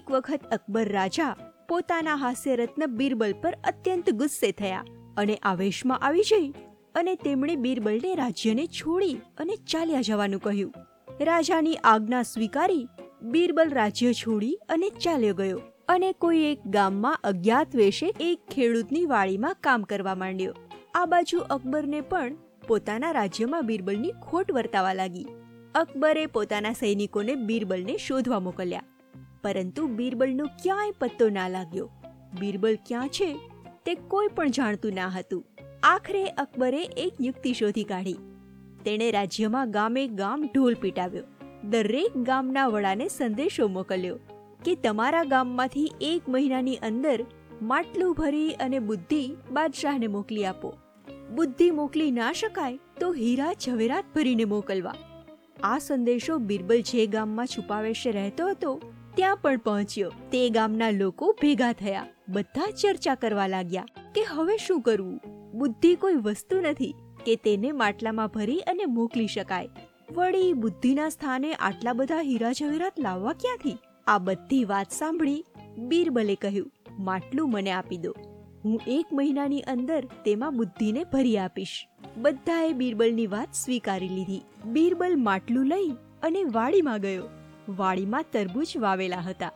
એક વખત અકબર રાજા પોતાના હાસ્યરત્ન બીરબલ પર અત્યંત ગુસ્સે થયા અને આવેશમાં આવી જઈ અને તેમણે બીરબલને રાજ્યને છોડી અને ચાલ્યા જવાનું કહ્યું. રાજાની આજ્ઞા સ્વીકારી બીરબલ રાજ્ય છોડી અને ચાલ્યો ગયો અને કોઈ એક ગામમાં અજ્ઞાત વેશે એક ખેડૂતની વાડીમાં કામ કરવા માંડ્યો. આ બાજુ અકબરને પણ પોતાના રાજ્યમાં બીરબલની ખોટ વર્તાવા લાગી. અકબરે પોતાના સૈનિકોને બીરબલને શોધવા મોકલ્યા. પરંતુ બીરબલનો ક્યાંય પત્તો ના લાગ્યો. બીરબલ ક્યાં છે તે કોઈ પણ જાણતું ના હતું. આખરે અકબરે એક યુક્તિ શોધી કાઢી. તેણે રાજ્યમાં ગામે ગામ ઢોલ પીટાવ્યો. દરેક ગામના વડાને સંદેશો મોકલ્યો કે તમારા ગામમાંથી એક મહિનાની અંદર માટલું ભરી અને બુદ્ધિ બાદશાહને મોકલી આપો. બુદ્ધિ મોકલી ના શકાય તો હીરા ઝવેરાત ભરીને મોકલવા. આ સંદેશો બિરબલ જે ગામમાં છુપાવેશે રહેતો હતો ત્યાં પણ પહોંચ્યો. તે ગામના લોકો ભેગા થયા. બધા ચર્ચા કરવા લાગ્યા કે હવે શું કરવું? બુદ્ધિ કોઈ વસ્તુ નથી કે તેને માટલામાં ભરી અને મોકલી શકાય. વળી બુદ્ધિના સ્થાને આટલા બધા હીરા જવેરાત લાવવા ક્યાંથી? આ બધી વાત સાંભળી બીરબલે કહ્યું, માટલું મને આપી દો. હું એક મહિનાની અંદર તેમાં બુદ્ધિને ભરી આપીશ. બધાએ બીરબલની વાત સ્વીકારી લીધી. બીરબલ માટલું લઈ અને વાડીમાં ગયો. વાડીમાં તરબૂચ વાવેલા હતા.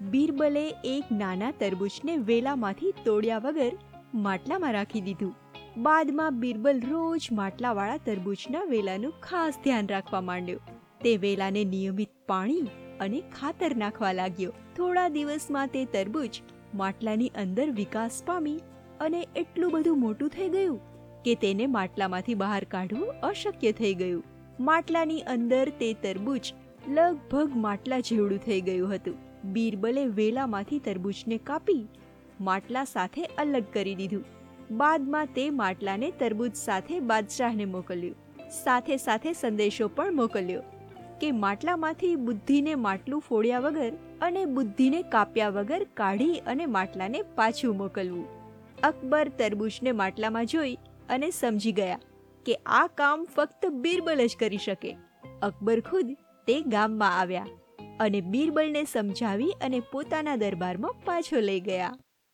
બીરબલે એક નાના તરબૂચને વેલામાંથી તોડ્યા વગર માટલામાં રાખી દીધું. બાદમાં બીરબલ રોજ માટલાવાળા તરબૂચના વેલાનું ખાસ ધ્યાન રાખવા માંડ્યો. તે વેલાને નિયમિત પાણી અને ખાતર નાખવા લાગ્યો. થોડા દિવસમાં તે તરબૂચ માટલાની અંદર વિકાસ પામી અને એટલું બધું મોટું થઈ ગયું કે તેને માટલામાંથી બહાર કાઢવું અશક્ય થઈ ગયું. માટલાની અંદર તે તરબૂચ લગભગ માટલા જેવડું થઈ ગયું હતું. બીરબલે વેલામાંથી તરબૂચને કાપી, માટલા સાથે અલગ કરી દીધું. બાદમાં તે માટલાને તરબૂચ સાથે બાદશાહને મોકલ્યું. સાથે સાથે સંદેશો પણ મોકલ્યો કે માટલામાંથી બુદ્ધિને માટલું ફોડ્યા વગર અને બુદ્ધિને કાપ્યા વગર કાઢી અને માટલાને પાછું મોકલવું. અકબર તરબૂચને માટલામાં જોઈ અને સમજી ગયા કે આ કામ ફક્ત બીરબલ જ કરી શકે. અકબર ખુદ તે ગામમાં આવ્યા અને બીરબલને સમજાવી અને પોતાના દરબારમાં પાછો લઈ ગયા.